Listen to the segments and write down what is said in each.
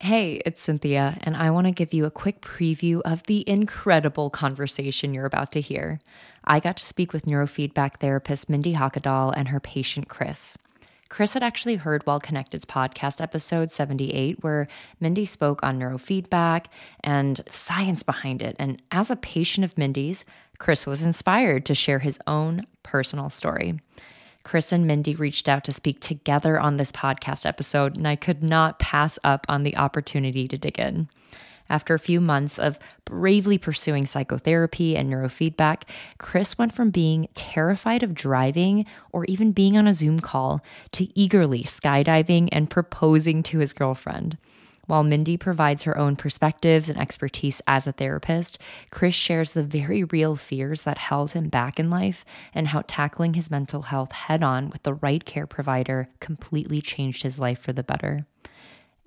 Hey, it's Cynthia, and I want to give you a quick preview of the incredible conversation you're about to hear. I got to speak with neurofeedback therapist Mindy Hockadal and her patient Chris. Chris had actually heard Well Connected's podcast episode 78, where Mindy spoke on neurofeedback and science behind it. And as a patient of Mindy's, Chris was inspired to share his own personal story. Chris and Mindy reached out to speak together on this podcast episode, and I could not pass up on the opportunity to dig in. After a few months of bravely pursuing psychotherapy and neurofeedback, Chris went from being terrified of driving or even being on a Zoom call to eagerly skydiving and proposing to his girlfriend. While Mindy provides her own perspectives and expertise as a therapist, Chris shares the very real fears that held him back in life and how tackling his mental health head on with the right care provider completely changed his life for the better.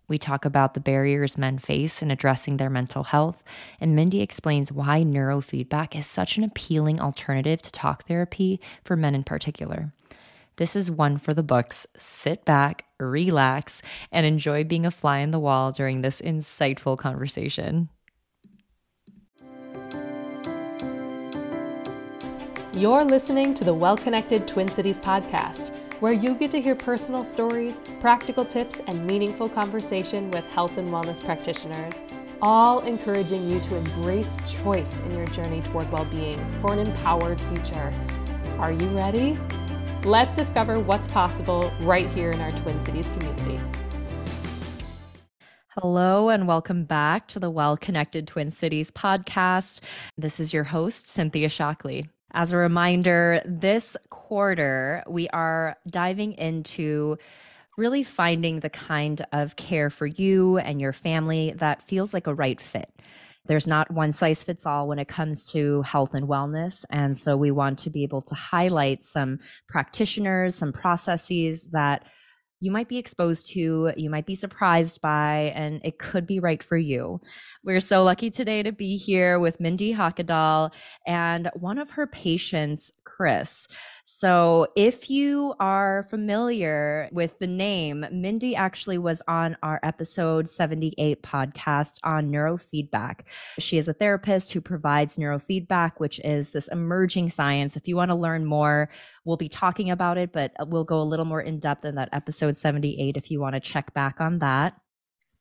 We talk about the barriers men face in addressing their mental health, and Mindy explains why neurofeedback is such an appealing alternative to talk therapy for men in particular. This is one for the books. Sit back, relax, and enjoy being a fly in the wall during this insightful conversation. You're listening to the Well Connected Twin Cities podcast, where you get to hear personal stories, practical tips, and meaningful conversation with health and wellness practitioners, all encouraging you to embrace choice in your journey toward well being for an empowered future. Are you ready? Let's discover what's possible right here in our Twin Cities community. Hello, and welcome back to the Well Connected Twin Cities podcast. This is your host, Cynthia Shockley. As a reminder, this quarter, we are diving into really finding the kind of care for you and your family that feels like a right fit. There's not one size fits all when it comes to health and wellness. And so we want to be able to highlight some practitioners, some processes that you might be exposed to, you might be surprised by, and it could be right for you. We're so lucky today to be here with Mindy Hockadal and one of her patients, Chris. So, if you are familiar with the name, Mindy actually was on our episode 78 podcast on neurofeedback. She is a therapist who provides neurofeedback, which is this emerging science. If you want to learn more, we'll be talking about it, but we'll go a little more in depth in that episode 78 if you want to check back on that.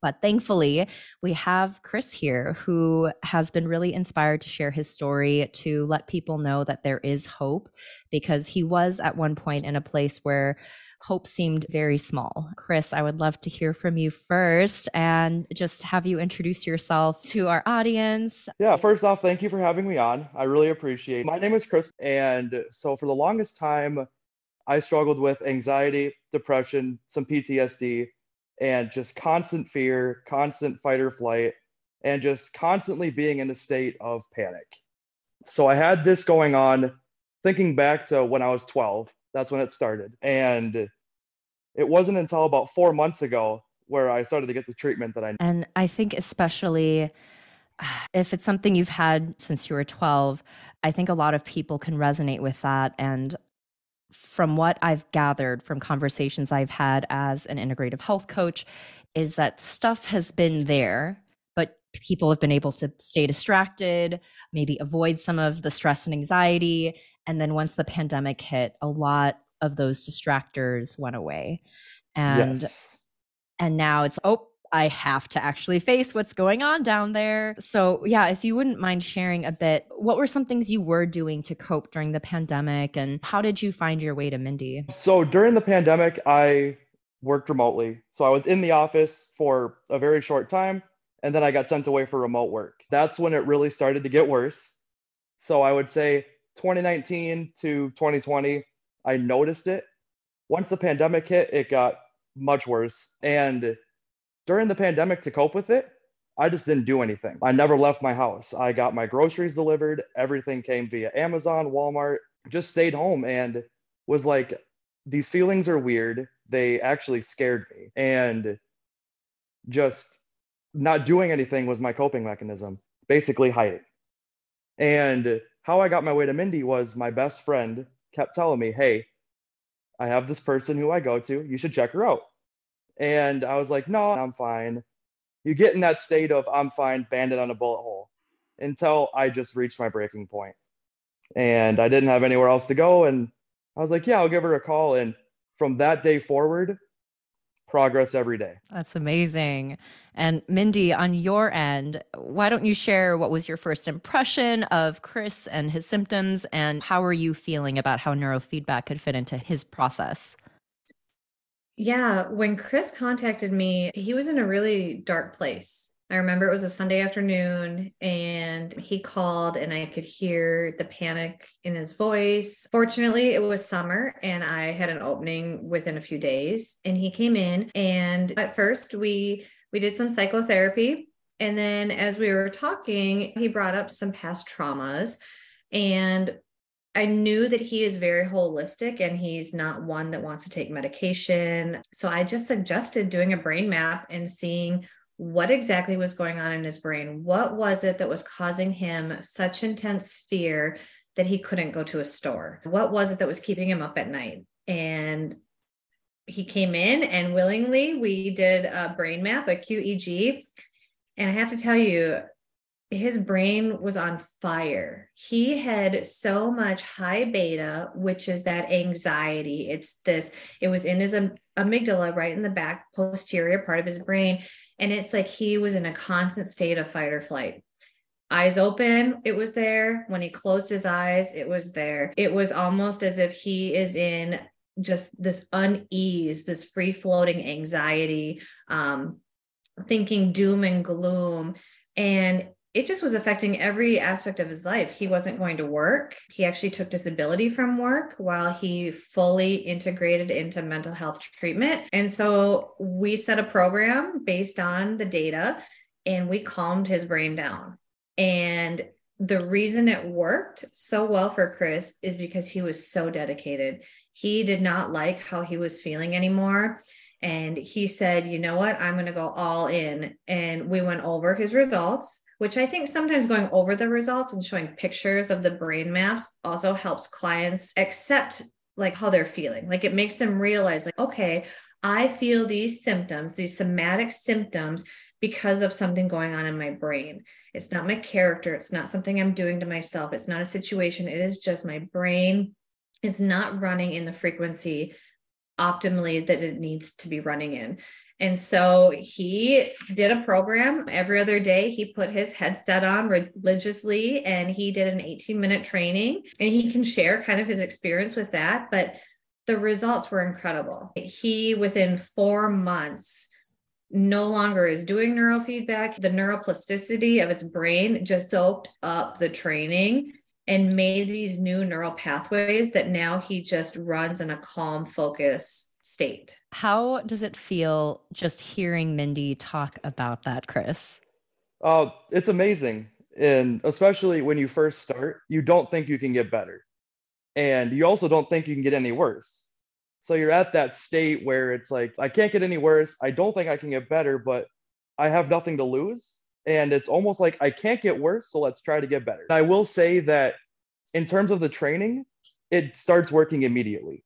But thankfully, we have Chris here who has been really inspired to share his story to let people know that there is hope because he was at one point in a place where hope seemed very small. Chris, I would love to hear from you first and just have you introduce yourself to our audience. Yeah, first off, thank you for having me on. I really appreciate it. My name is Chris. And so for the longest time, I struggled with anxiety, depression, some PTSD and just constant fear, constant fight or flight, and just constantly being in a state of panic. So I had this going on thinking back to when I was 12. That's when it started. And it wasn't until about four months ago where I started to get the treatment that I And I think especially if it's something you've had since you were 12, I think a lot of people can resonate with that. And from what I've gathered from conversations I've had as an integrative health coach, is that stuff has been there, but people have been able to stay distracted, maybe avoid some of the stress and anxiety. And then once the pandemic hit, a lot of those distractors went away. And yes. and now it's oh I have to actually face what's going on down there. So, yeah, if you wouldn't mind sharing a bit, what were some things you were doing to cope during the pandemic and how did you find your way to Mindy? So, during the pandemic, I worked remotely. So, I was in the office for a very short time and then I got sent away for remote work. That's when it really started to get worse. So, I would say 2019 to 2020, I noticed it. Once the pandemic hit, it got much worse. And during the pandemic to cope with it, I just didn't do anything. I never left my house. I got my groceries delivered. Everything came via Amazon, Walmart. Just stayed home and was like, these feelings are weird. They actually scared me. And just not doing anything was my coping mechanism, basically hiding. And how I got my way to Mindy was my best friend kept telling me, hey, I have this person who I go to. You should check her out. And I was like, no, I'm fine. you get in that state of I'm fine, Band-Aid on a bullet hole until I just reached my breaking point. And I didn't have anywhere else to go. And I was like, yeah, I'll give her a call. And from that day forward, progress every day. That's amazing. And Mindy, on your end, why don't you share what was your first impression of Chris and his symptoms, and how are you feeling about how neurofeedback could fit into his process? Yeah, when Chris contacted me, he was in a really dark place. I remember it was a Sunday afternoon and he called and I could hear the panic in his voice. Fortunately, it was summer and I had an opening within a few days and he came in and at first we we did some psychotherapy and then as we were talking, he brought up some past traumas and I knew that he is very holistic and he's not one that wants to take medication. So I just suggested doing a brain map and seeing what exactly was going on in his brain. What was it that was causing him such intense fear that he couldn't go to a store? What was it that was keeping him up at night? And he came in and willingly we did a brain map, a QEEG. And I have to tell you, his brain was on fire. He had so much high beta, which is that anxiety. It's this, it was in his amygdala, right in the back posterior part of his brain. And it's like he was in a constant state of fight or flight. Eyes open, it was there. When he closed his eyes, it was there. It was almost as if he is in just this unease, this free floating anxiety, um, thinking doom and gloom. And it just was affecting every aspect of his life. He wasn't going to work. He actually took disability from work while he fully integrated into mental health treatment. And so we set a program based on the data and we calmed his brain down. And the reason it worked so well for Chris is because he was so dedicated. He did not like how he was feeling anymore. And he said, you know what? I'm going to go all in. And we went over his results which I think sometimes going over the results and showing pictures of the brain maps also helps clients accept like how they're feeling. Like it makes them realize, like, okay, I feel these symptoms, these somatic symptoms because of something going on in my brain. It's not my character. It's not something I'm doing to myself. It's not a situation. It is just my brain is not running in the frequency optimally that it needs to be running in. And so he did a program every other day. He put his headset on religiously and he did an 18 minute training and he can share kind of his experience with that. But the results were incredible. He, within four months, no longer is doing neurofeedback. The neuroplasticity of his brain just soaked up the training and made these new neural pathways that now he just runs in a calm focus state. How does it feel just hearing Mindy talk about that, Chris? Oh, it's amazing. And especially when you first start, you don't think you can get better. And you also don't think you can get any worse. So you're at that state where it's like, I can't get any worse. I don't think I can get better, but I have nothing to lose. And it's almost like I can't get worse. So let's try to get better. And I will say that in terms of the training, it starts working immediately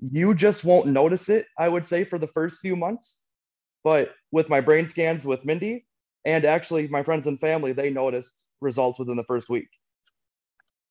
you just won't notice it, I would say, for the first few months. But with my brain scans with Mindy, and actually my friends and family, they noticed results within the first week.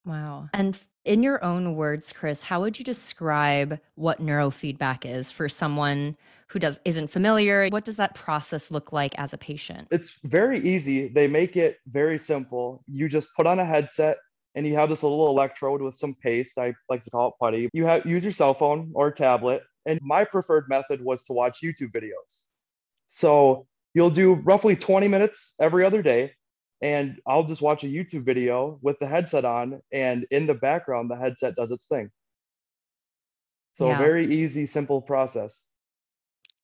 Wow. And in your own words, Chris, how would you describe what neurofeedback is for someone who does isn't familiar? What does that process look like as a patient? It's very easy. They make it very simple. You just put on a headset, and you have this little electrode with some paste. I like to call it putty. You have use your cell phone or tablet. And my preferred method was to watch YouTube videos. So you'll do roughly 20 minutes every other day. And I'll just watch a YouTube video with the headset on. And in the background, the headset does its thing. So yeah. very easy, simple process.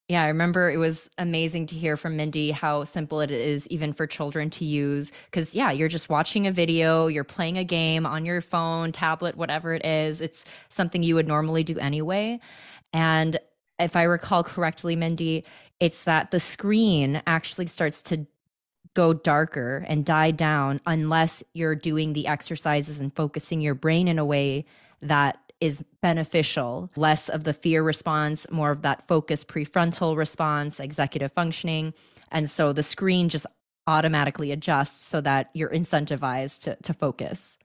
Yeah, I remember it was amazing to hear from Mindy how simple it is even for children to use. Because, yeah, you're just watching a video, you're playing a game on your phone, tablet, whatever it is. It's something you would normally do anyway. And if I recall correctly, Mindy, it's that the screen actually starts to go darker and die down unless you're doing the exercises and focusing your brain in a way that is beneficial, less of the fear response, more of that focused prefrontal response, executive functioning. And so the screen just automatically adjusts so that you're incentivized to, to focus.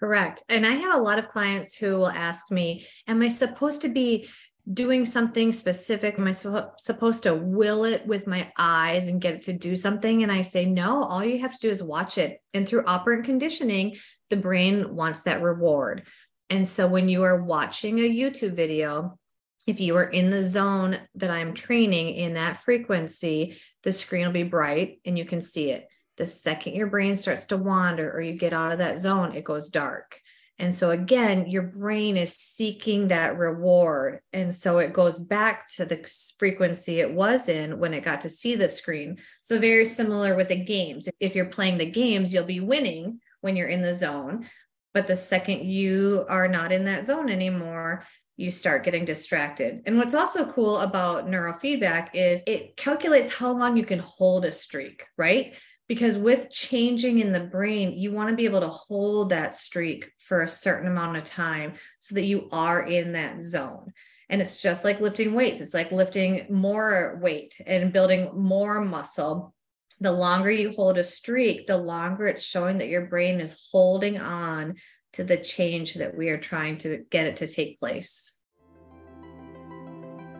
Correct. And I have a lot of clients who will ask me, Am I supposed to be doing something specific? Am I supposed to will it with my eyes and get it to do something? And I say, no, all you have to do is watch it. And through operant conditioning, the brain wants that reward. And so when you are watching a YouTube video, if you are in the zone that I'm training in that frequency, the screen will be bright and you can see it. The second your brain starts to wander or you get out of that zone, it goes dark. And so again, your brain is seeking that reward. And so it goes back to the frequency it was in when it got to see the screen. So very similar with the games. If you're playing the games, you'll be winning when you're in the zone. But the second you are not in that zone anymore, you start getting distracted. And what's also cool about neurofeedback is it calculates how long you can hold a streak, right? because with changing in the brain you want to be able to hold that streak for a certain amount of time so that you are in that zone and it's just like lifting weights it's like lifting more weight and building more muscle the longer you hold a streak the longer it's showing that your brain is holding on to the change that we are trying to get it to take place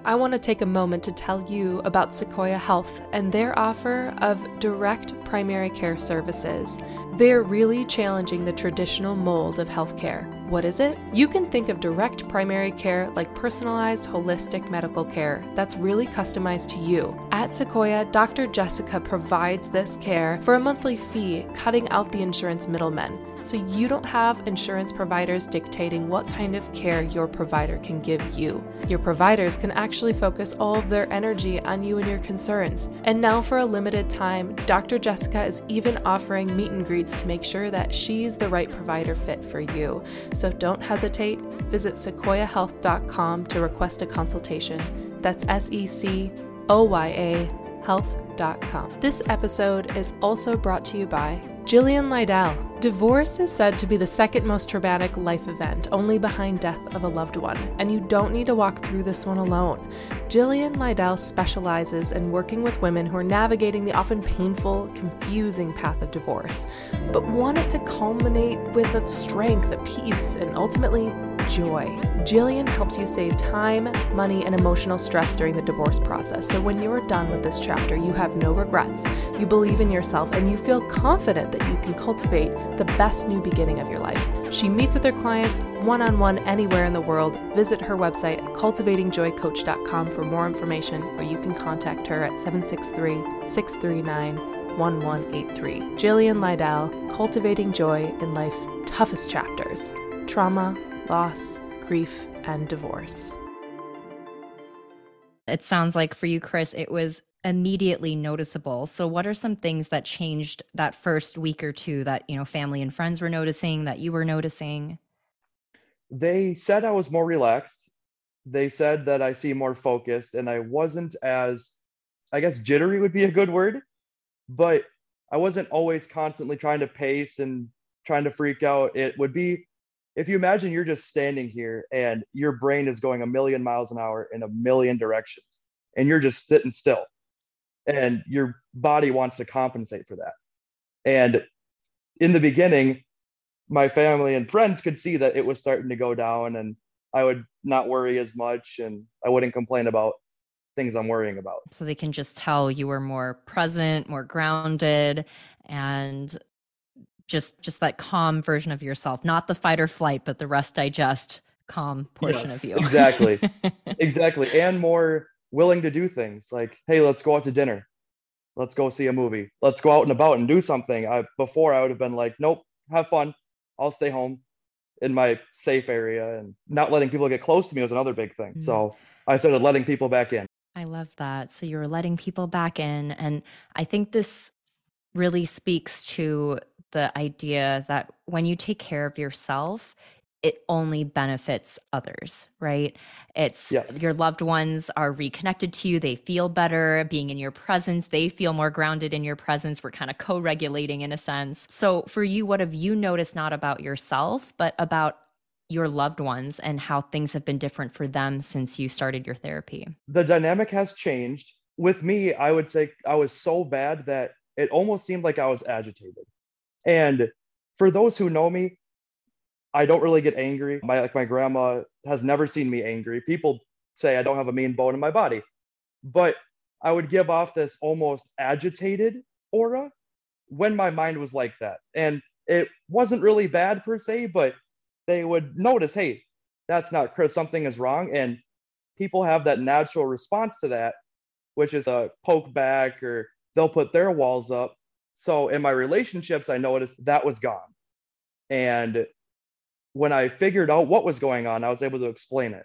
I want to take a moment to tell you about Sequoia Health and their offer of direct primary care services. They're really challenging the traditional mold of healthcare. What is it? You can think of direct primary care like personalized, holistic medical care that's really customized to you. At Sequoia, Dr. Jessica provides this care for a monthly fee, cutting out the insurance middlemen so you don't have insurance providers dictating what kind of care your provider can give you. Your providers can actually focus all of their energy on you and your concerns. And now, for a limited time, Dr. Jessica is even offering meet and greets to make sure that she's the right provider fit for you. So don't hesitate. Visit sequoiahealth.com to request a consultation. That's S E C O Y A health.com. This episode is also brought to you by Jillian Lydell. Divorce is said to be the second most traumatic life event, only behind death of a loved one, and you don't need to walk through this one alone. Jillian Lydell specializes in working with women who are navigating the often painful, confusing path of divorce, but want it to culminate with a strength, a peace, and ultimately joy. Jillian helps you save time, money, and emotional stress during the divorce process. So when you're done with this chapter, you have no regrets, you believe in yourself, and you feel confident that you can cultivate the best new beginning of your life. She meets with her clients one on one anywhere in the world. Visit her website at cultivatingjoycoach.com for more information, or you can contact her at 763 639 1183. Jillian Lydell, Cultivating Joy in Life's Toughest Chapters Trauma, Loss, Grief, and Divorce. It sounds like for you, Chris, it was immediately noticeable. So what are some things that changed that first week or two that, you know, family and friends were noticing that you were noticing? They said I was more relaxed. They said that I seem more focused and I wasn't as I guess jittery would be a good word, but I wasn't always constantly trying to pace and trying to freak out. It would be if you imagine you're just standing here and your brain is going a million miles an hour in a million directions and you're just sitting still and your body wants to compensate for that. And in the beginning my family and friends could see that it was starting to go down and i would not worry as much and i wouldn't complain about things i'm worrying about. So they can just tell you were more present more grounded and just just that calm version of yourself not the fight or flight but the rest digest calm portion yes, of you exactly exactly and more willing to do things like, hey, let's go out to dinner. Let's go see a movie. Let's go out and about and do something. I, before I would have been like, nope, have fun. I'll stay home in my safe area and not letting people get close to me was another big thing. Mm-hmm. So I started letting people back in. I love that. So you were letting people back in. And I think this really speaks to the idea that when you take care of yourself, it only benefits others, right? It's yes. your loved ones are reconnected to you. They feel better being in your presence. They feel more grounded in your presence. We're kind of co regulating in a sense. So, for you, what have you noticed not about yourself, but about your loved ones and how things have been different for them since you started your therapy? The dynamic has changed with me, I would say I was so bad that it almost seemed like I was agitated. And for those who know me, I don't really get angry. My like my grandma has never seen me angry. People say I don't have a mean bone in my body, but I would give off this almost agitated aura when my mind was like that. And it wasn't really bad per se, but they would notice, hey, that's not Chris, something is wrong. And people have that natural response to that, which is a poke back or they'll put their walls up. So in my relationships, I noticed that was gone. And when I figured out what was going on, I was able to explain it.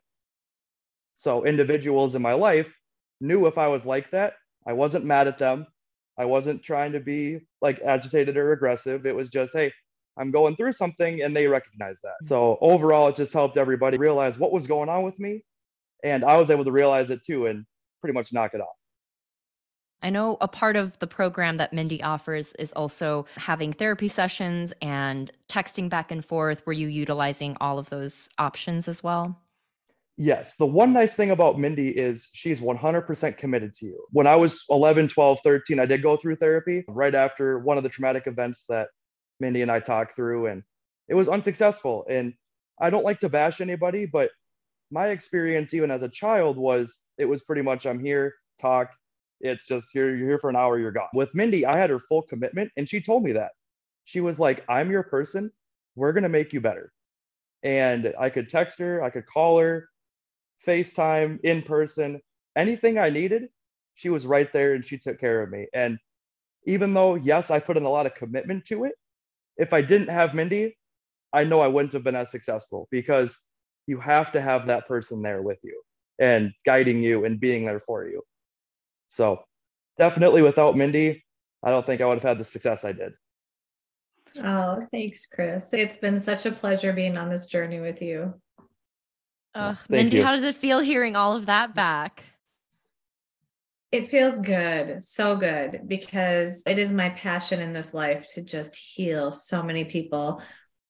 So individuals in my life knew if I was like that, I wasn't mad at them. I wasn't trying to be like agitated or aggressive. It was just, hey, I'm going through something and they recognize that. So overall, it just helped everybody realize what was going on with me. And I was able to realize it too and pretty much knock it off. I know a part of the program that Mindy offers is also having therapy sessions and texting back and forth. Were you utilizing all of those options as well? Yes. The one nice thing about Mindy is she's 100% committed to you. When I was 11, 12, 13, I did go through therapy right after one of the traumatic events that Mindy and I talked through, and it was unsuccessful. And I don't like to bash anybody, but my experience, even as a child, was it was pretty much I'm here, talk. It's just you're, you're here for an hour, you're gone. With Mindy, I had her full commitment, and she told me that. She was like, I'm your person. We're going to make you better. And I could text her, I could call her, FaceTime, in person, anything I needed, she was right there and she took care of me. And even though, yes, I put in a lot of commitment to it, if I didn't have Mindy, I know I wouldn't have been as successful because you have to have that person there with you and guiding you and being there for you. So definitely without Mindy, I don't think I would have had the success I did. Oh, thanks, Chris. It's been such a pleasure being on this journey with you. Uh, Mindy, you. how does it feel hearing all of that back? It feels good, so good, because it is my passion in this life to just heal so many people.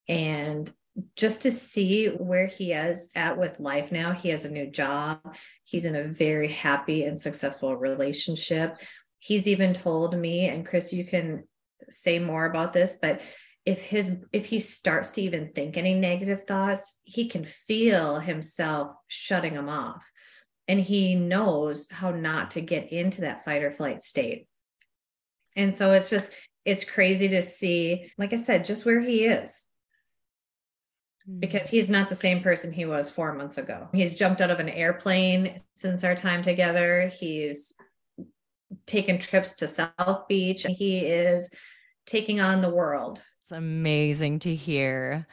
And just to see where he is at with life now, he has a new job. He's in a very happy and successful relationship. He's even told me, and Chris, you can say more about this, but if his if he starts to even think any negative thoughts he can feel himself shutting them off. And he knows how not to get into that fight or flight state. And so it's just it's crazy to see like i said just where he is because mm-hmm. he's not the same person he was four months ago he's jumped out of an airplane since our time together he's taken trips to south beach he is taking on the world It's amazing to hear.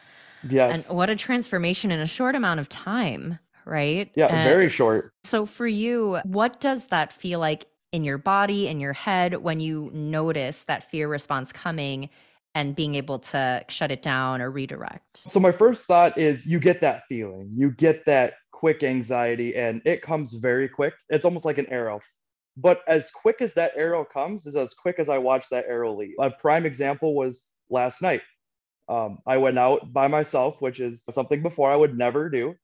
Yes. And what a transformation in a short amount of time, right? Yeah, and very short. So for you, what does that feel like in your body, in your head, when you notice that fear response coming and being able to shut it down or redirect? So my first thought is you get that feeling. You get that quick anxiety and it comes very quick. It's almost like an arrow. But as quick as that arrow comes is as quick as I watch that arrow leave. A prime example was last night. Um, I went out by myself, which is something before I would never do.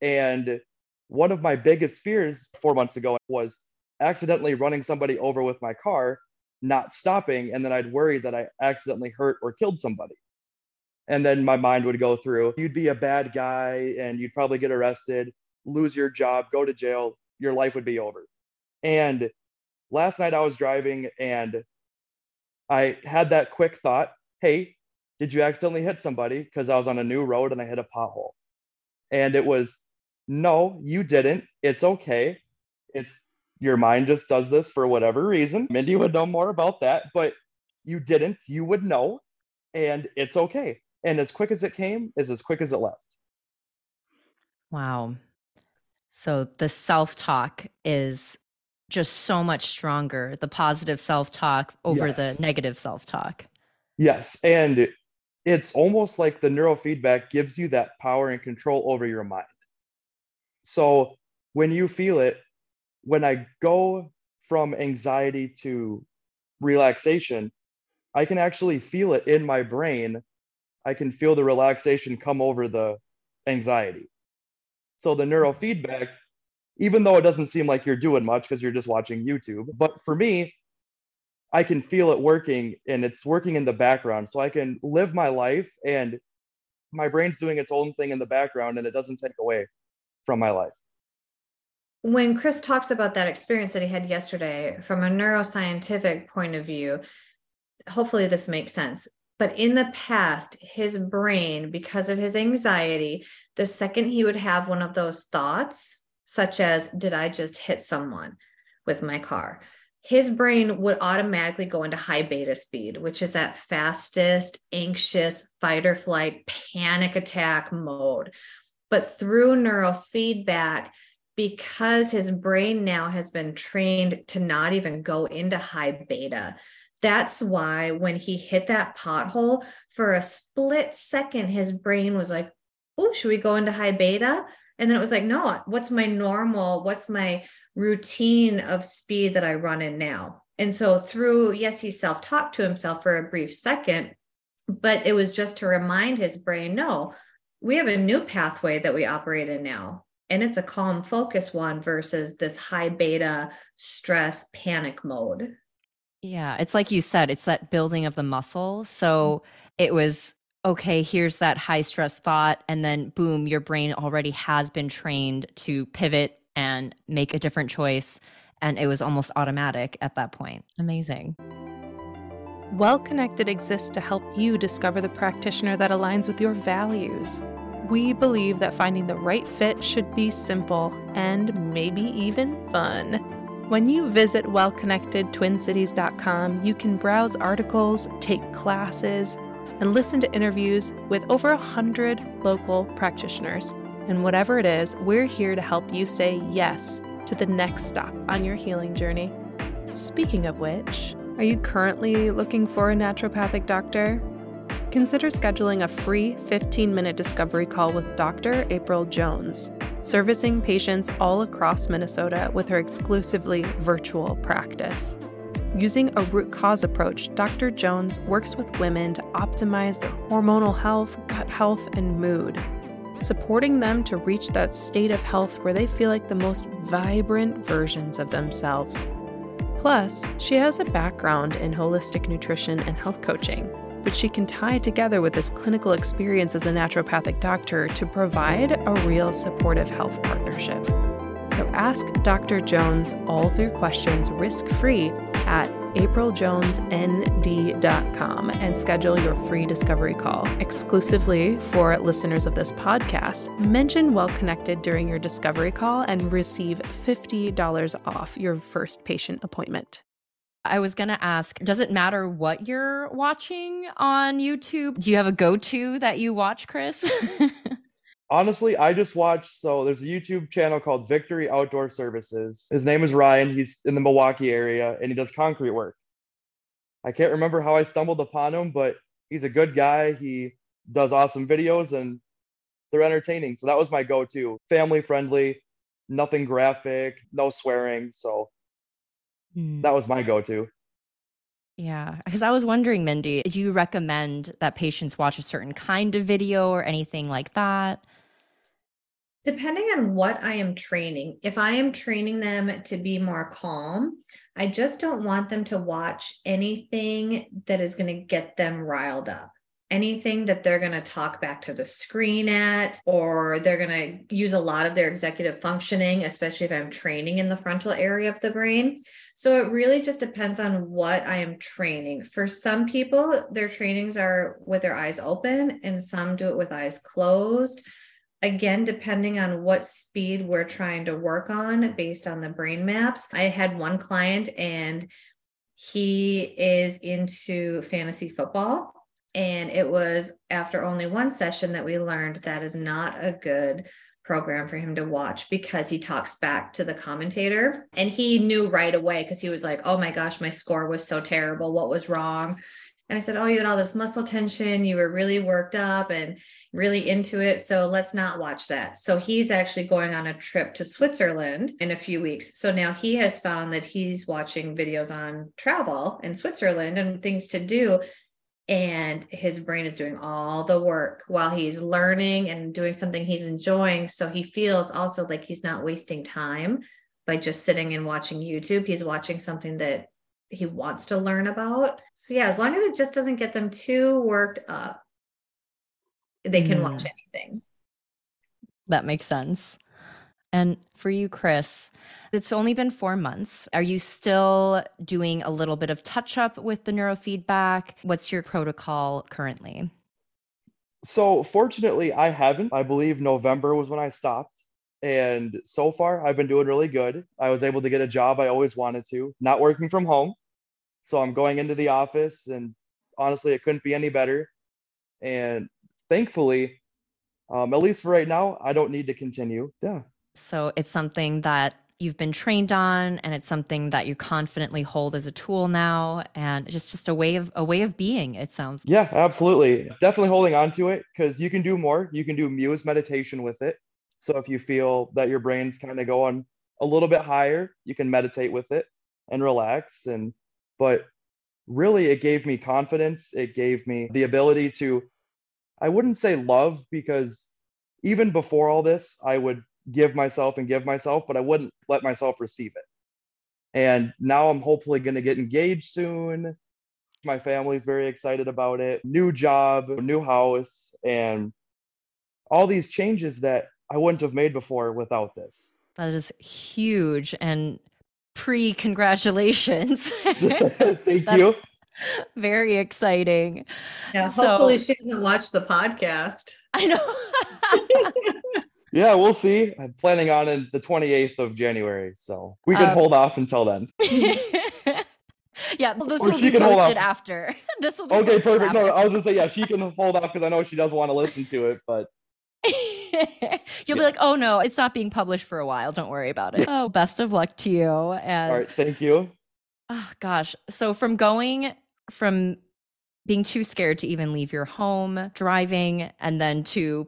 And one of my biggest fears four months ago was accidentally running somebody over with my car, not stopping. And then I'd worry that I accidentally hurt or killed somebody. And then my mind would go through you'd be a bad guy and you'd probably get arrested, lose your job, go to jail, your life would be over. And last night I was driving and I had that quick thought hey, did you accidentally hit somebody? Because I was on a new road and I hit a pothole. And it was, no, you didn't. It's okay. It's your mind just does this for whatever reason. Mindy would know more about that, but you didn't. You would know, and it's okay. And as quick as it came is as quick as it left. Wow. So the self talk is just so much stronger, the positive self talk over yes. the negative self talk. Yes. And it's almost like the neurofeedback gives you that power and control over your mind. So when you feel it, when I go from anxiety to relaxation, I can actually feel it in my brain. I can feel the relaxation come over the anxiety. So the neurofeedback even though it doesn't seem like you're doing much because you're just watching YouTube. But for me, I can feel it working and it's working in the background. So I can live my life and my brain's doing its own thing in the background and it doesn't take away from my life. When Chris talks about that experience that he had yesterday from a neuroscientific point of view, hopefully this makes sense. But in the past, his brain, because of his anxiety, the second he would have one of those thoughts, such as, Did I just hit someone with my car? his brain would automatically go into high beta speed, which is that fastest, anxious, fight or flight, panic attack mode. But through neurofeedback, because his brain now has been trained to not even go into high beta, that's why when he hit that pothole for a split second, his brain was like, Oh, should we go into high beta? And then it was like, No, what's my normal? What's my routine of speed that I run in now? And so, through, yes, he self talked to himself for a brief second, but it was just to remind his brain, No, we have a new pathway that we operate in now. And it's a calm focus one versus this high beta stress panic mode. Yeah, it's like you said, it's that building of the muscle. So mm-hmm. it was okay, here's that high stress thought. And then boom, your brain already has been trained to pivot and make a different choice. And it was almost automatic at that point. Amazing. Well Connected exists to help you discover the practitioner that aligns with your values. We believe that finding the right fit should be simple and maybe even fun. When you visit wellconnectedtwincities.com, you can browse articles, take classes, and listen to interviews with over 100 local practitioners. And whatever it is, we're here to help you say yes to the next stop on your healing journey. Speaking of which, are you currently looking for a naturopathic doctor? Consider scheduling a free 15 minute discovery call with Dr. April Jones servicing patients all across Minnesota with her exclusively virtual practice. Using a root cause approach, Dr. Jones works with women to optimize their hormonal health, gut health, and mood, supporting them to reach that state of health where they feel like the most vibrant versions of themselves. Plus, she has a background in holistic nutrition and health coaching which she can tie together with this clinical experience as a naturopathic doctor to provide a real supportive health partnership. So ask Dr. Jones all of your questions risk free at apriljonesnd.com and schedule your free discovery call exclusively for listeners of this podcast. Mention Well Connected during your discovery call and receive $50 off your first patient appointment. I was going to ask Does it matter what you're watching on YouTube? Do you have a go to that you watch, Chris? Honestly, I just watch. So there's a YouTube channel called Victory Outdoor Services. His name is Ryan. He's in the Milwaukee area and he does concrete work. I can't remember how I stumbled upon him, but he's a good guy. He does awesome videos and they're entertaining. So that was my go to. Family friendly, nothing graphic, no swearing. So Mm. That was my go to. Yeah, because I was wondering, Mindy, do you recommend that patients watch a certain kind of video or anything like that? Depending on what I am training, if I am training them to be more calm, I just don't want them to watch anything that is going to get them riled up anything that they're going to talk back to the screen at, or they're going to use a lot of their executive functioning, especially if I'm training in the frontal area of the brain. So it really just depends on what I am training. For some people, their trainings are with their eyes open, and some do it with eyes closed. Again, depending on what speed we're trying to work on based on the brain maps. I had one client and he is into fantasy football and it was after only one session that we learned that is not a good program for him to watch because he talks back to the commentator. And he knew right away because he was like, oh my gosh, my score was so terrible. What was wrong? And I said, Oh, you had all this muscle tension. You were really worked up and really into it. So let's not watch that. So he's actually going on a trip to Switzerland in a few weeks. So now he has found that he's watching videos on travel in Switzerland and things to do and his brain is doing all the work while he's learning and doing something he's enjoying. So he feels also like he's not wasting time by just sitting and watching youtube. He's watching something that he wants to learn about. So yeah as long as it just doesn't get them too worked up they can mm. watch anything. That makes sense and for you chris it's only been four months. Are you still doing a little bit of touch up with the neurofeedback? What's your protocol currently? So, fortunately, I haven't. I believe November was when I stopped. And so far, I've been doing really good. I was able to get a job I always wanted to, not working from home. So, I'm going into the office, and honestly, it couldn't be any better. And thankfully, um, at least for right now, I don't need to continue. Yeah. So, it's something that you've been trained on and it's something that you confidently hold as a tool now and just just a way of a way of being it sounds yeah absolutely. Definitely holding on to it because you can do more. You can do muse meditation with it. So if you feel that your brain's kind of going a little bit higher you can meditate with it and relax and but really it gave me confidence. It gave me the ability to i wouldn't say love because even before all this i would give myself and give myself, but I wouldn't let myself receive it. And now I'm hopefully going to get engaged soon. My family's very excited about it. New job, new house, and all these changes that I wouldn't have made before without this. That is huge and pre congratulations. Thank you. Very exciting. Yeah, hopefully so, she doesn't watch the podcast. I know. Yeah, we'll see. I'm planning on it the 28th of January, so we can um, hold off until then. yeah, well, this or will be posted after. this will be okay. Perfect. After. No, I was gonna say yeah, she can hold off because I know she does want to listen to it, but you'll yeah. be like, oh no, it's not being published for a while. Don't worry about it. Oh, best of luck to you. And all right, thank you. Oh gosh, so from going from being too scared to even leave your home, driving, and then to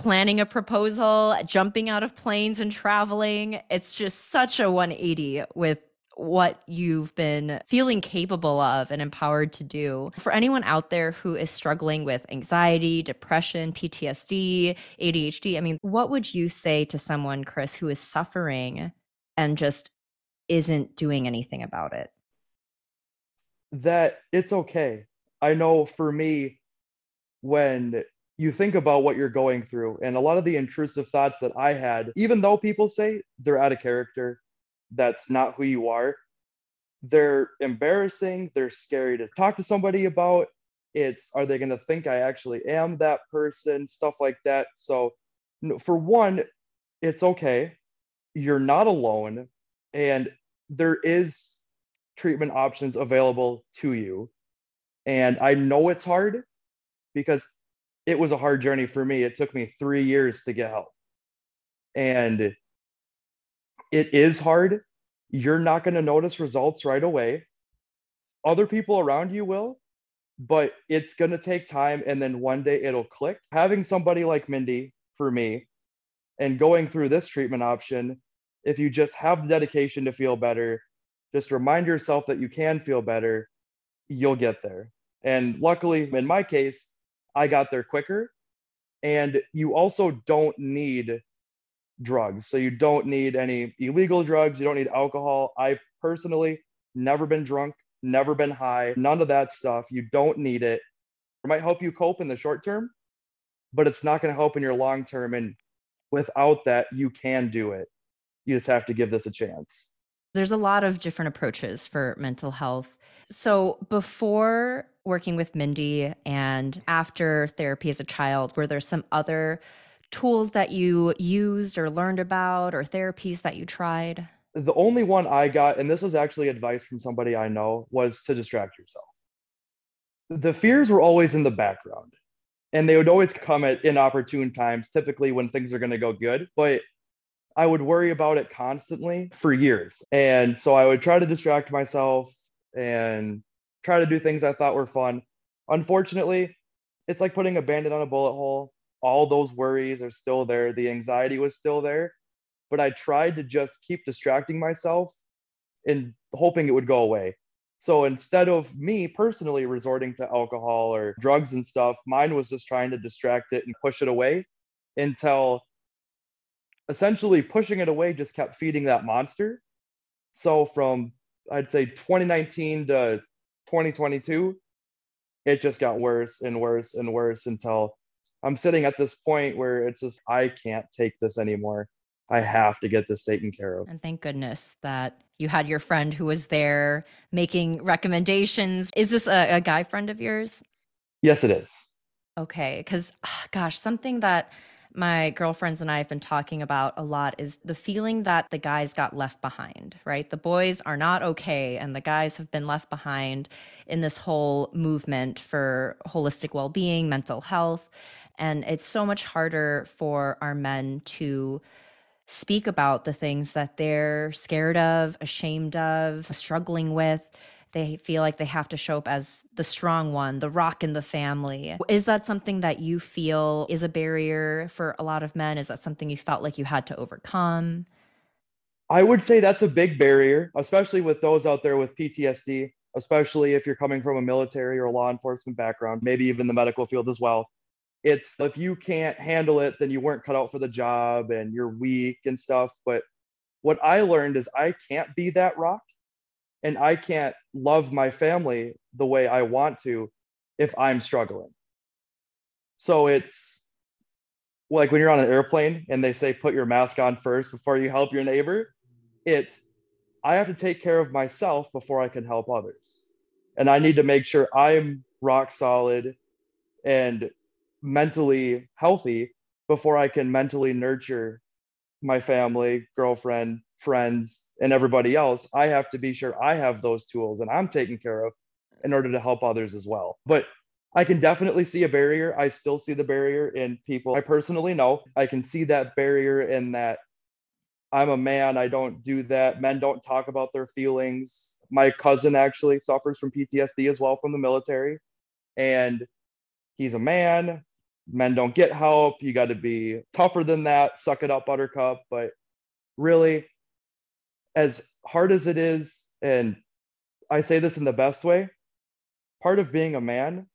planning a proposal, jumping out of planes and traveling. It's just such a 180 with what you've been feeling capable of and empowered to do. For anyone out there who is struggling with anxiety, depression, PTSD, ADHD, I mean, what would you say to someone, Chris, who is suffering and just isn't doing anything about it? That it's okay. I know for me, when you think about what you're going through and a lot of the intrusive thoughts that I had, even though people say they're out of character, that's not who you are, they're embarrassing, they're scary to talk to somebody about. It's are they going to think I actually am that person, stuff like that. So, for one, it's okay. You're not alone, and there is treatment options available to you. And I know it's hard because it was a hard journey for me. It took me three years to get help. And it is hard. You're not going to notice results right away. Other people around you will, but it's going to take time. And then one day it'll click. Having somebody like Mindy for me and going through this treatment option, if you just have the dedication to feel better, just remind yourself that you can feel better, you'll get there. And luckily, in my case, I got there quicker. And you also don't need drugs. So you don't need any illegal drugs. You don't need alcohol. I personally never been drunk, never been high, none of that stuff. You don't need it. It might help you cope in the short term, but it's not going to help in your long term. And without that, you can do it. You just have to give this a chance. There's a lot of different approaches for mental health. So before working with Mindy and after therapy as a child, were there some other tools that you used or learned about or therapies that you tried? The only one I got, and this was actually advice from somebody I know, was to distract yourself. The fears were always in the background and they would always come at inopportune times, typically when things are going to go good. But I would worry about it constantly for years. And so I would try to distract myself and try to do things I thought were fun. Unfortunately, it's like putting a Band-Aid on a bullet hole. All those worries are still there. The anxiety was still there. But I tried to just keep distracting myself and hoping it would go away. So instead of me personally resorting to alcohol or drugs and stuff, mine was just trying to distract it and push it away until essentially pushing it away just kept feeding that monster. So from I'd say 2019 to 2022, it just got worse and worse and worse until I'm sitting at this point where it's just I can't take this anymore. I have to get this taken care of. And thank goodness that you had your friend who was there making recommendations. Is this a, a guy friend of yours? Yes, it is. Okay. Because, ah, gosh, something that my girlfriends and I have been talking about a lot is the feeling that the guys got left behind, right? The boys are not okay, and the guys have been left behind in this whole movement for holistic well being, mental health. And it's so much harder for our men to speak about the things that they're scared of, ashamed of, struggling with. They feel like they have to show up as the strong one, the rock in the family. Is that something that you feel is a barrier for a lot of men? Is that something you felt like you had to overcome? I would say that's a big barrier, especially with those out there with PTSD, especially if you're coming from a military or law enforcement background, maybe even the medical field as well it's if you can't handle it, then you weren't cut out for the job and you're weak and stuff. But what I learned is I can't be that rock and I can't love my family the way I want to if I'm struggling. So it's like when you're on an airplane and they say put your mask on first before you help your neighbor. It's I have to take care of myself before I can help others. And I need to make sure I'm rock solid and mentally healthy before I can mentally nurture my family, girlfriend, friends, and everybody else. I have to be sure I have those tools and I'm taken care of in order to help others as well. But I can definitely see a barrier. I still see the barrier in people I personally know. I can see that barrier in that I'm a man. I don't do that. Men don't talk about their feelings. My cousin actually suffers from PTSD as well from the military. And he's a man men don't get help. You got to be tougher than that. Suck it up, Buttercup. But really, as hard as it is, and I say this in the best way, part of being a man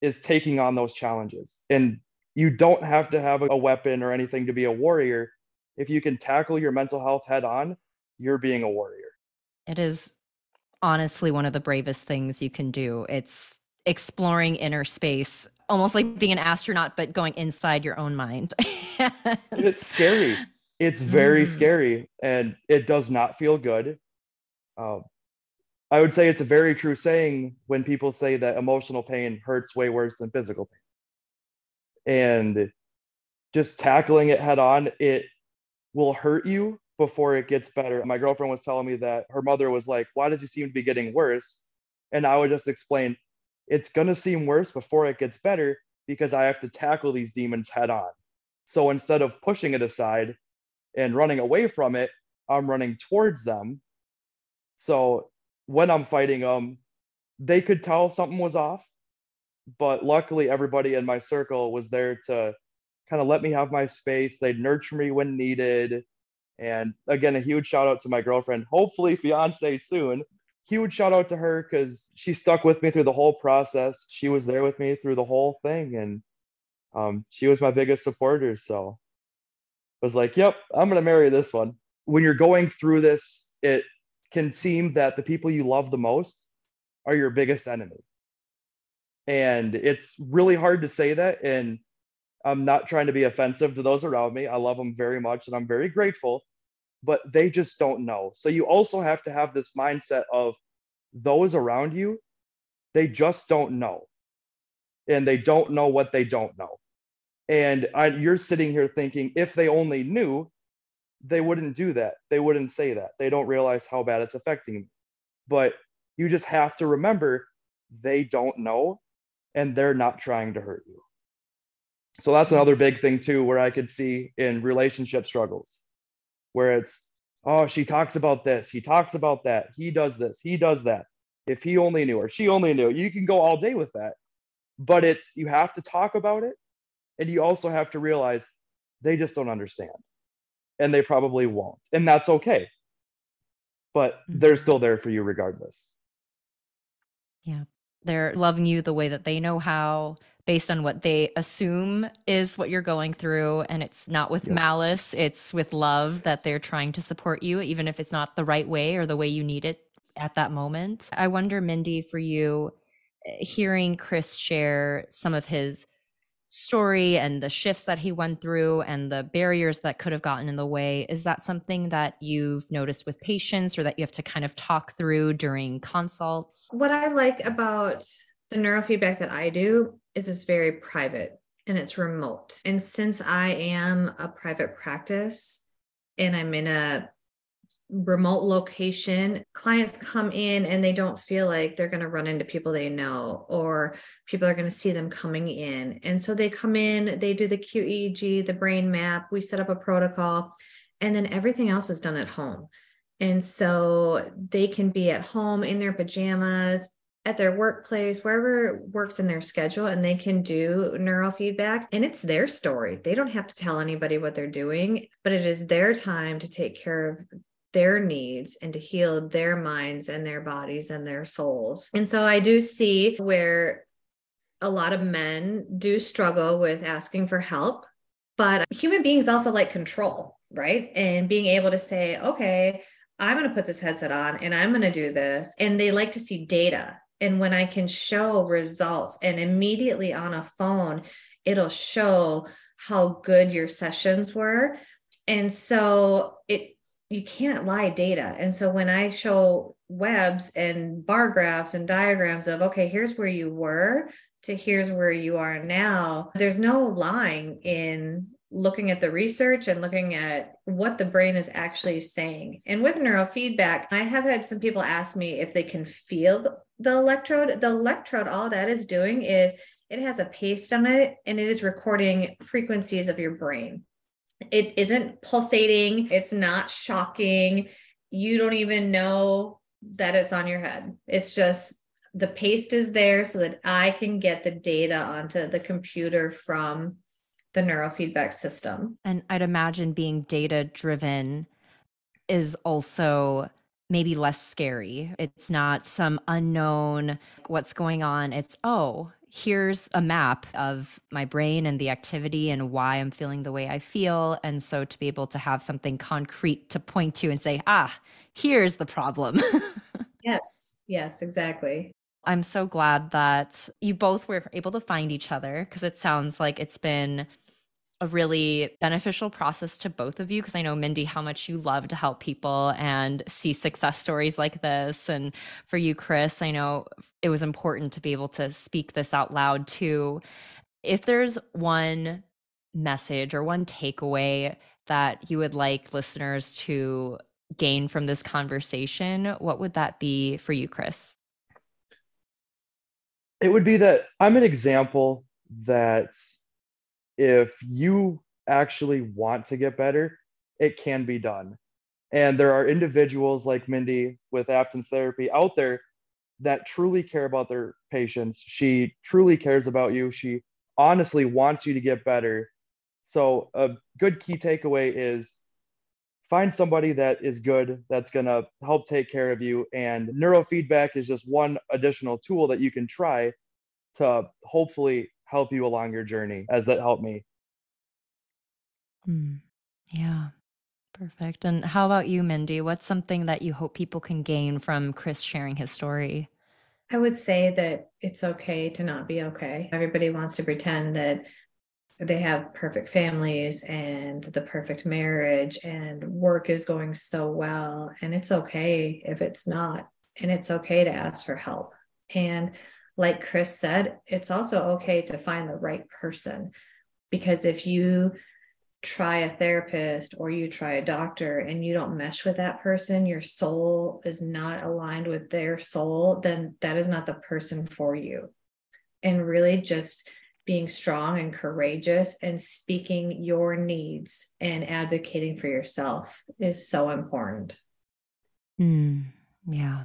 is taking on those challenges. And you don't have to have a weapon or anything to be a warrior. If you can tackle your mental health head on, you're being a warrior. It is honestly one of the bravest things you can do. It's exploring inner space almost like being an astronaut but going inside your own mind it's scary it's very mm. scary and it does not feel good um, i would say it's a very true saying when people say that emotional pain hurts way worse than physical pain and just tackling it head on it will hurt you before it gets better my girlfriend was telling me that her mother was like why does he seem to be getting worse and i would just explain it's going to seem worse before it gets better because I have to tackle these demons head on. So instead of pushing it aside and running away from it, I'm running towards them. So when I'm fighting them, they could tell something was off, but luckily everybody in my circle was there to kind of let me have my space. They'd nurture me when needed. And again, a huge shout out to my girlfriend, hopefully fiance soon, huge shout out to her because she stuck with me through the whole process. She was there with me through the whole thing, and um, she was my biggest supporter. So was like, "Yep, I'm gonna marry this one." When you're going through this, it can seem that the people you love the most are your biggest enemy, and it's really hard to say that. And I'm not trying to be offensive to those around me. I love them very much, and I'm very grateful but they just don't know. So you also have to have this mindset of those around you, they just don't know. And they don't know what they don't know. And I, you're sitting here thinking, if they only knew, they wouldn't do that. They wouldn't say that. They don't realize how bad it's affecting them. But you just have to remember they don't know and they're not trying to hurt you. So that's mm-hmm. another big thing, too, where I could see in relationship struggles where it's, oh, she talks about this, he talks about that, he does this, he does that. If he only knew or she only knew, you can go all day with that. But it's, you have to talk about it. And you also have to realize they just don't understand. And they probably won't. And that's okay. But they're mm-hmm. still there for you regardless. Yeah. They're loving you the way that they know how, based on what they assume is what you're going through. And it's not with yeah. malice, it's with love that they're trying to support you, even if it's not the right way or the way you need it at that moment. I wonder, Mindy, for you, eh, hearing Chris share some of his story and the shifts that he went through and the barriers that could have gotten in the way is that something that you've noticed with patients or that you have to kind of talk through during consults? What i like about the neurofeedback that i do is it's very private and it's remote. And since i am a private practice and i'm in a remote location, clients come in and they don't feel like they're going to run into people they know or people are going to see them coming in. And so they come in, they do the QEEG, the brain map, we set up a protocol, and then everything else is done at home. And so they can be at home in their pajamas, at their workplace, wherever works in their schedule, and they can do neurofeedback. And it's their story. They don't have to tell anybody what they're doing, but it is their time to take care of their needs and to heal their minds and their bodies and their souls. And so I do see where a lot of men do struggle with asking for help, but human beings also like control, right? And being able to say, okay, I'm going to put this headset on and I'm going to do this. And they like to see data. And when I can show results and immediately on a phone, it'll show how good your sessions were. And so it you can't lie data. And so when I show webs and bar graphs and diagrams of, okay, here's where you were to here's where you are now, there's no lying in looking at the research and looking at what the brain is actually saying. And with neurofeedback, I have had some people ask me if they can feel the electrode. The electrode, all that is doing is it has a paste on it and it is recording frequencies of your brain. It isn't pulsating, it's not shocking. You don't even know that it's on your head. It's just the paste is there so that I can get the data onto the computer from the neurofeedback system. And I'd imagine being data driven is also maybe less scary. It's not some unknown what's going on. It's, oh, here's a map of my brain and the activity and why I'm feeling the way I feel. And so to be able to have something concrete to point to and say, ah, here's the problem. yes, yes, exactly. I'm so glad that you both were able to find each other because it sounds like it's been a really beneficial process to both of you because I know Mindy how much you love to help people and see success stories like this. And for you Chris I know it was important to be able to speak this out loud too. If there's one message or one takeaway that you would like listeners to gain from this conversation what would that be for you Chris? It would be that I'm an example that if you actually want to get better, it can be done. And there are individuals like Mindy with Afton Therapy out there that truly care about their patients. She truly cares about you. She honestly wants you to get better. So, a good key takeaway is find somebody that is good, that's going to help take care of you. And neurofeedback is just one additional tool that you can try to hopefully help you along your journey as that helped me. Mm, yeah, perfect. And how about you, Mindy? What's something that you hope people can gain from Chris sharing his story? I would say that it's okay to not be okay. Everybody wants to pretend that they have perfect families and the perfect marriage and work is going so well. And it's okay if it's not. And it's okay to ask for help. And like Chris said, it's also okay to find the right person. Because if you try a therapist or you try a doctor and you don't mesh with that person, your soul is not aligned with their soul, then that is not the person for you. And really just being strong and courageous and speaking your needs and advocating for yourself is so important. Mm, yeah.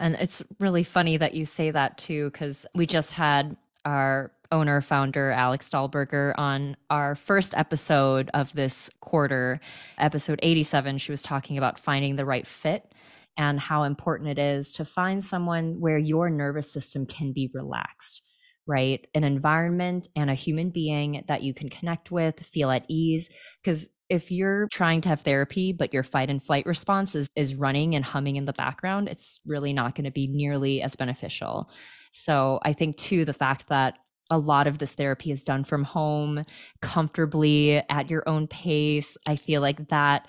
And it's really funny that you say that too, because we just had our owner founder Alex Dahlberger on our first episode of this quarter, episode 87. She was talking about finding the right fit and how important it is to find someone where your nervous system can be relaxed, right? An environment and a human being that you can connect with, feel at ease. Because if you're trying to have therapy, but your fight and flight response is, is running and humming in the background, it's really not going to be nearly as beneficial. So I think, too, the fact that a lot of this therapy is done from home, comfortably at your own pace, I feel like that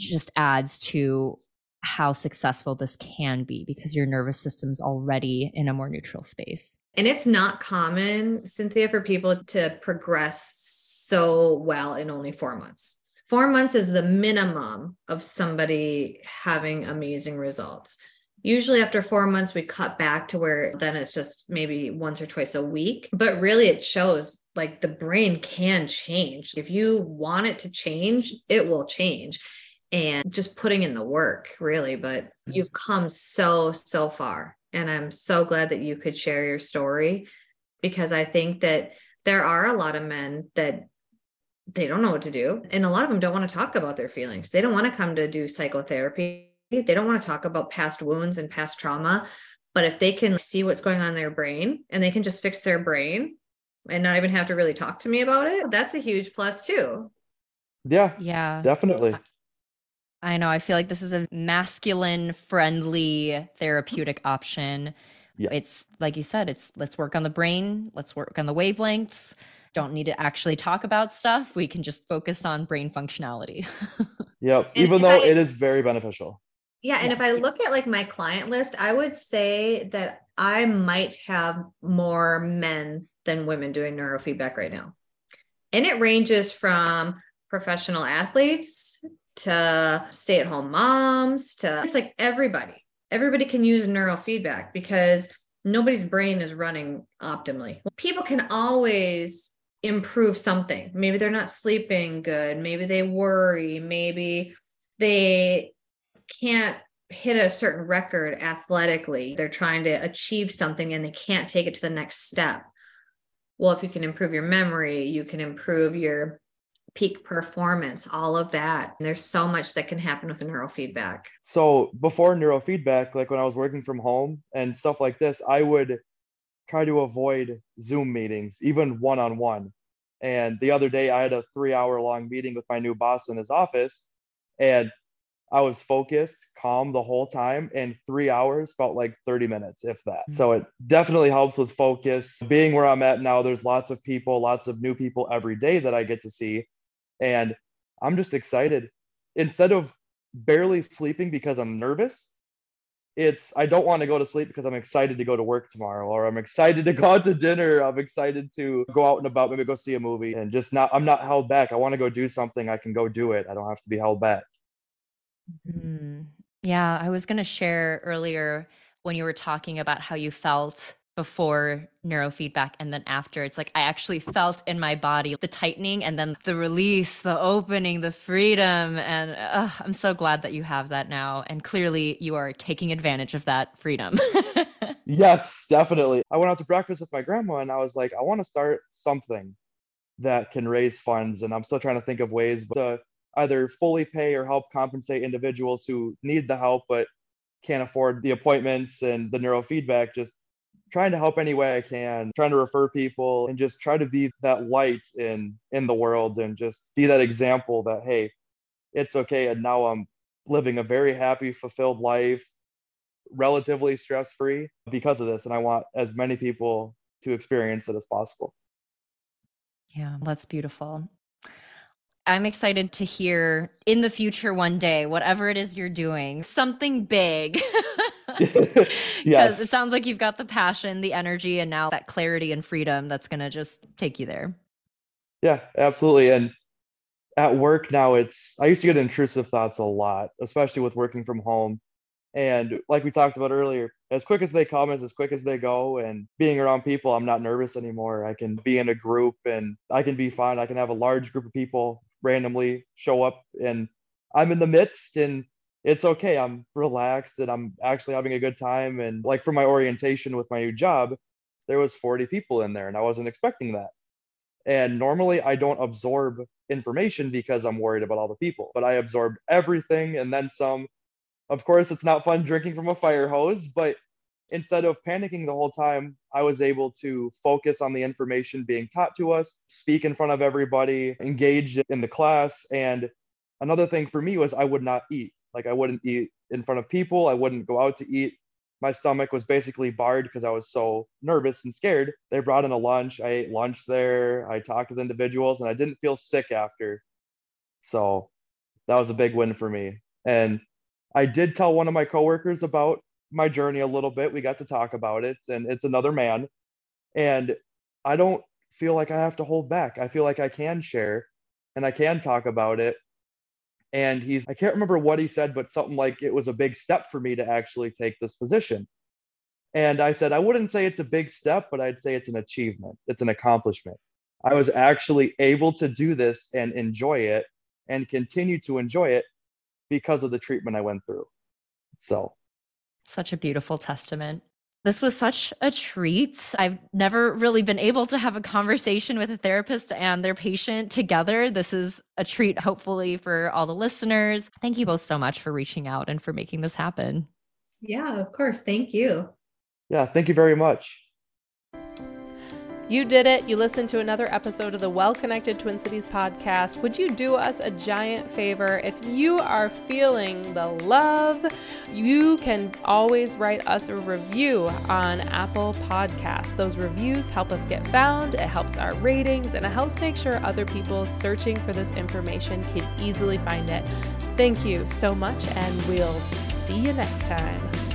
just adds to how successful this can be because your nervous system's already in a more neutral space. And it's not common, Cynthia, for people to progress so well in only four months. Four months is the minimum of somebody having amazing results. Usually, after four months, we cut back to where then it's just maybe once or twice a week. But really, it shows like the brain can change. If you want it to change, it will change and just putting in the work really but mm-hmm. you've come so so far and i'm so glad that you could share your story because i think that there are a lot of men that they don't know what to do and a lot of them don't want to talk about their feelings they don't want to come to do psychotherapy they don't want to talk about past wounds and past trauma but if they can see what's going on in their brain and they can just fix their brain and not even have to really talk to me about it that's a huge plus too yeah yeah definitely I know. I feel like this is a masculine friendly therapeutic option. Yeah. It's like you said, it's let's work on the brain, let's work on the wavelengths. Don't need to actually talk about stuff. We can just focus on brain functionality. yep. And Even though I, it is very beneficial. Yeah. And yeah. if I look at like my client list, I would say that I might have more men than women doing neurofeedback right now. And it ranges from professional athletes to stay at home moms to it's like everybody everybody can use neurofeedback because nobody's brain is running optimally people can always improve something. Maybe they're not sleeping good. Maybe they worry. Maybe they can't hit a certain record athletically. They're trying to achieve something and they can't take it to the next step. Well if you can improve your memory you can improve your peak performance, all of that. And there's so much that can happen with neurofeedback. So before neurofeedback, like when I was working from home and stuff like this, I would try to avoid Zoom meetings, even one on one. And the other day, I had a three hour long meeting with my new boss in his office. And I was focused, calm the whole time, and three hours felt like 30 minutes, if that. Mm-hmm. So it definitely helps with focus. Being where I'm at now, there's lots of people, lots of new people every day that I get to see. And I'm just excited. Instead of barely sleeping because I'm nervous, it's I don't want to go to sleep because I'm excited to go to work tomorrow, or I'm excited to go out to dinner. I'm excited to go out and about, maybe go see a movie, and just not. I'm not held back. I want to go do something. I can go do it. I don't have to be held back. Mm-hmm. Yeah, I was going to share earlier when you were talking about how you felt before neurofeedback and then after. It's like i actually felt in my body the tightening and then the release the opening the freedom. And uh, i'm so glad that you have that now. And clearly you are taking advantage of that freedom. Yes definitely. I went out to breakfast with my grandma and i was like i want to start something that can raise funds. And i'm still trying to think of ways to either fully pay or help compensate individuals who need the help but can't afford the appointments and the neurofeedback just trying to help any way I can, trying to refer people and just try to be that light in in the world and just be that example that hey, it's okay and now I'm living a very happy, fulfilled life, relatively stress-free because of this and I want as many people to experience it as possible. Yeah, that's beautiful. I'm excited to hear in the future one day, whatever it is you're doing, something big. Because yes. it sounds like you've got the passion, the energy, and now that clarity and freedom that's going to just take you there. Yeah, absolutely. And at work now, it's, I used to get intrusive thoughts a lot, especially with working from home. And like we talked about earlier, as quick as they come is as quick as they go. And being around people, I'm not nervous anymore. I can be in a group and I can be fine. I can have a large group of people randomly show up and I'm in the midst and it's okay. I'm relaxed and I'm actually having a good time. And like for my orientation with my new job, there was 40 people in there and I wasn't expecting that. And normally I don't absorb information because I'm worried about all the people, but I absorbed everything and then some. of course, it's not fun drinking from a fire hose, but instead of panicking the whole time, I was able to focus on the information being taught to us, speak in front of everybody, engage in the class. And another thing for me was I would not eat. Like I wouldn't eat in front of people, I wouldn't go out to eat. My stomach was basically barred because I was so nervous and scared. They brought in a lunch. I ate lunch there. I talked with individuals and I didn't feel sick after. So that was a big win for me. And I did tell one of my coworkers about my journey a little bit. We got to talk about it, and it's another man. And I don't feel like I have to hold back. I feel like I can share and I can talk about it. And he's, I can't remember what he said, but something like it was a big step for me to actually take this position. And I said, I wouldn't say it's a big step, but I'd say it's an achievement, it's an accomplishment. I was actually able to do this and enjoy it and continue to enjoy it because of the treatment I went through. So such a beautiful testament. This was such a treat. I've never really been able to have a conversation with a therapist and their patient together. This is a treat, hopefully, for all the listeners. Thank you both so much for reaching out and for making this happen. Yeah, of course. Thank you. Yeah, thank you very much. You did it. You listened to another episode of the Well Connected Twin Cities podcast. Would you do us a giant favor? If you are feeling the love, you can always write us a review on Apple Podcasts. Those reviews help us get found, it helps our ratings, and it helps make sure other people searching for this information can easily find it. Thank you so much, and we'll see you next time.